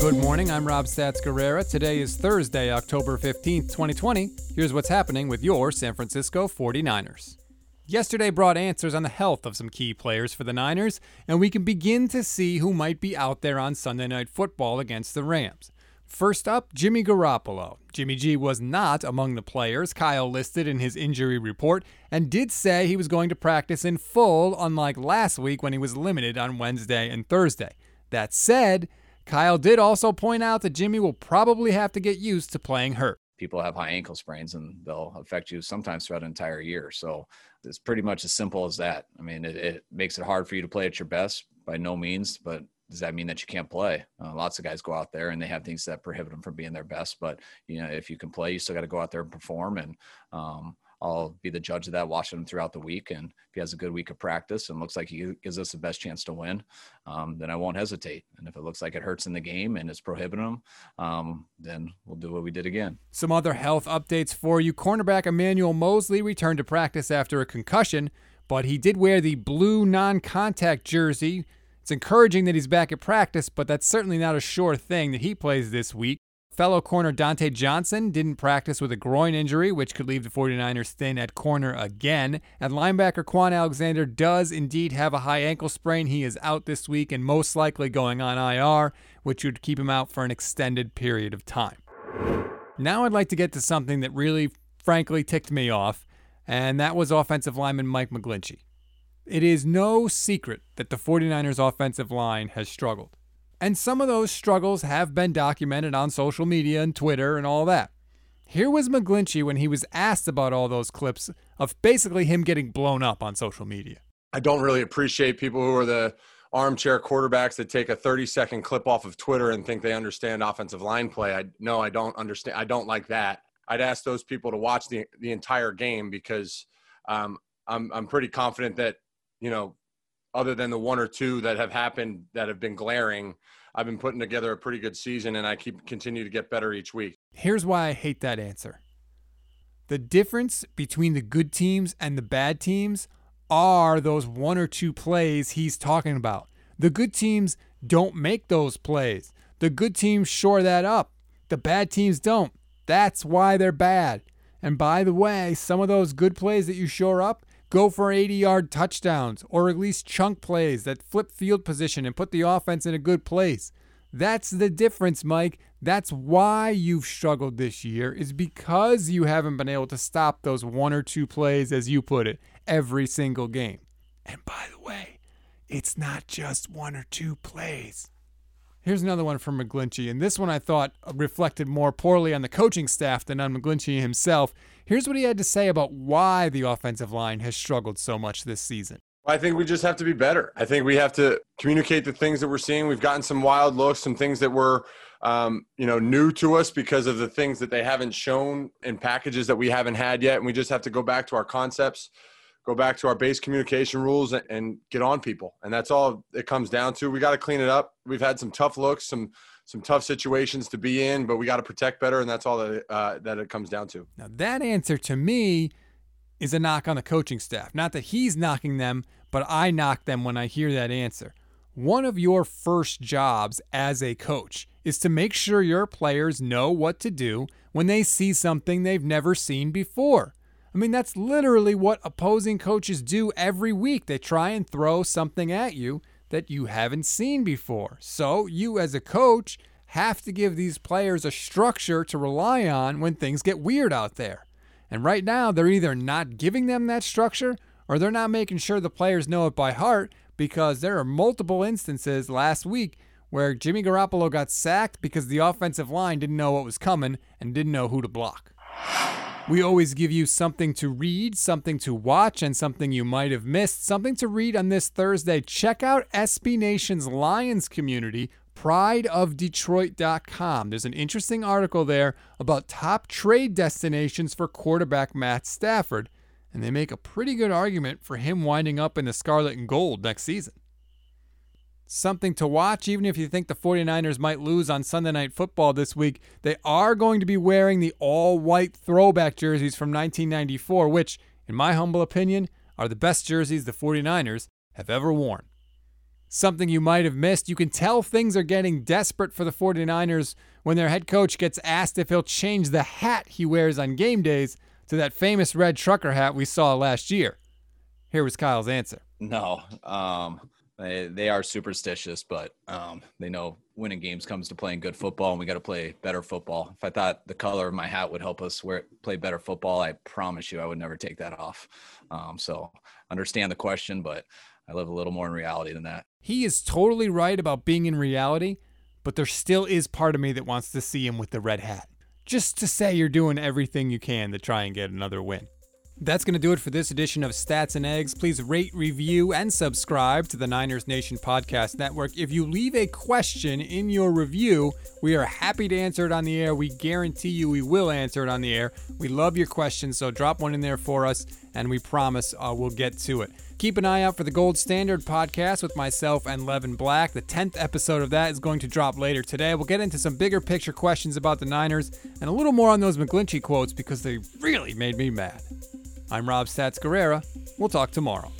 Good morning. I'm Rob Stats Guerrera. Today is Thursday, October 15th, 2020. Here's what's happening with your San Francisco 49ers. Yesterday brought answers on the health of some key players for the Niners, and we can begin to see who might be out there on Sunday Night Football against the Rams. First up, Jimmy Garoppolo. Jimmy G was not among the players Kyle listed in his injury report and did say he was going to practice in full, unlike last week when he was limited on Wednesday and Thursday. That said, Kyle did also point out that Jimmy will probably have to get used to playing hurt. People have high ankle sprains and they'll affect you sometimes throughout an entire year. So it's pretty much as simple as that. I mean, it, it makes it hard for you to play at your best by no means, but does that mean that you can't play? Uh, lots of guys go out there and they have things that prohibit them from being their best. But you know, if you can play, you still got to go out there and perform. And um, I'll be the judge of that, watching him throughout the week. And if he has a good week of practice and looks like he gives us the best chance to win, um, then I won't hesitate. And if it looks like it hurts in the game and it's prohibiting him, um, then we'll do what we did again. Some other health updates for you. Cornerback Emmanuel Moseley returned to practice after a concussion, but he did wear the blue non contact jersey. It's encouraging that he's back at practice, but that's certainly not a sure thing that he plays this week. Fellow corner Dontae Johnson didn't practice with a groin injury, which could leave the 49ers thin at corner again. And linebacker Kwon Alexander does indeed have a high ankle sprain. He is out this week and most likely going on IR, which would keep him out for an extended period of time. Now I'd like to get to something that really, frankly, ticked me off, and that was offensive lineman Mike McGlinchey. It is no secret that the 49ers offensive line has struggled. And some of those struggles have been documented on social media and Twitter and all that. Here was McGlinchey when he was asked about all those clips of basically him getting blown up on social media. I don't really appreciate people who are the armchair quarterbacks that take a 30 second clip off of Twitter and think they understand offensive line play. I no, I don't understand. I don't like that. I'd ask those people to watch the the entire game because um, I'm I'm pretty confident that you know other than the one or two that have happened that have been glaring, I've been putting together a pretty good season and I keep continue to get better each week. Here's why I hate that answer. The difference between the good teams and the bad teams are those one or two plays he's talking about. The good teams don't make those plays. The good teams shore that up. The bad teams don't. That's why they're bad. And by the way, some of those good plays that you shore up, go for 80 yard touchdowns or at least chunk plays that flip field position and put the offense in a good place. That's the difference, Mike. That's why you've struggled this year, is because you haven't been able to stop those one or two plays, as you put it, every single game. And by the way, it's not just one or two plays. Here's another one from McGlinchey, and this one I thought reflected more poorly on the coaching staff than on McGlinchey himself. Here's what he had to say about why the offensive line has struggled so much this season. I think we just have to be better. I think we have to communicate the things that we're seeing. We've gotten some wild looks, some things that were, um, you know, new to us because of the things that they haven't shown in packages that we haven't had yet. And we just have to go back to our concepts, go back to our base communication rules, and, and get on people. And that's all it comes down to. We got to clean it up. We've had some tough looks, some some tough situations to be in, but we got to protect better, and that's all that uh, that it comes down to. Now that answer to me is a knock on the coaching staff. Not that he's knocking them, but I knock them when I hear that answer. One of your first jobs as a coach is to make sure your players know what to do when they see something they've never seen before. I mean, that's literally what opposing coaches do every week. They try and throw something at you that you haven't seen before. So, you as a coach have to give these players a structure to rely on when things get weird out there. And right now, they're either not giving them that structure or they're not making sure the players know it by heart because there are multiple instances last week where Jimmy Garoppolo got sacked because the offensive line didn't know what was coming and didn't know who to block. We always give you something to read, something to watch, and something you might have missed. Something to read on this Thursday. Check out SB Nation's Lions community, prideofdetroit.com. There's an interesting article there about top trade destinations for quarterback Matt Stafford, and they make a pretty good argument for him winding up in the scarlet and gold next season something to watch, even if you think the 49ers might lose on Sunday Night Football this week. They are going to be wearing the all white throwback jerseys from 1994, which, in my humble opinion, are the best jerseys the 49ers have ever worn. Something you might have missed. You can tell things are getting desperate for the 49ers when their head coach gets asked if he'll change the hat he wears on game days to that famous red trucker hat we saw last year. Here was Kyle's answer. No, um, they, they are superstitious, but um, they know winning games comes to playing good football, and we got to play better football. If I thought the color of my hat would help us wear, play better football, I promise you I would never take that off. Um, so understand the question, but I live a little more in reality than that. He is totally right about being in reality, but there still is part of me that wants to see him with the red hat. Just to say you're doing everything you can to try and get another win. That's going to do it for this edition of Stats and Eggs. Please rate, review, and subscribe to the Niners Nation Podcast Network. If you leave a question in your review, we are happy to answer it on the air. We guarantee you we will answer it on the air. We love your questions, so drop one in there for us, and we promise uh, we'll get to it. Keep an eye out for the Gold Standard podcast with myself and Levin Black. The 10th episode of that is going to drop later today. We'll get into some bigger picture questions about the Niners and a little more on those McGlinchey quotes because they really made me mad. I'm Rob Stats Guerrera. We'll talk tomorrow.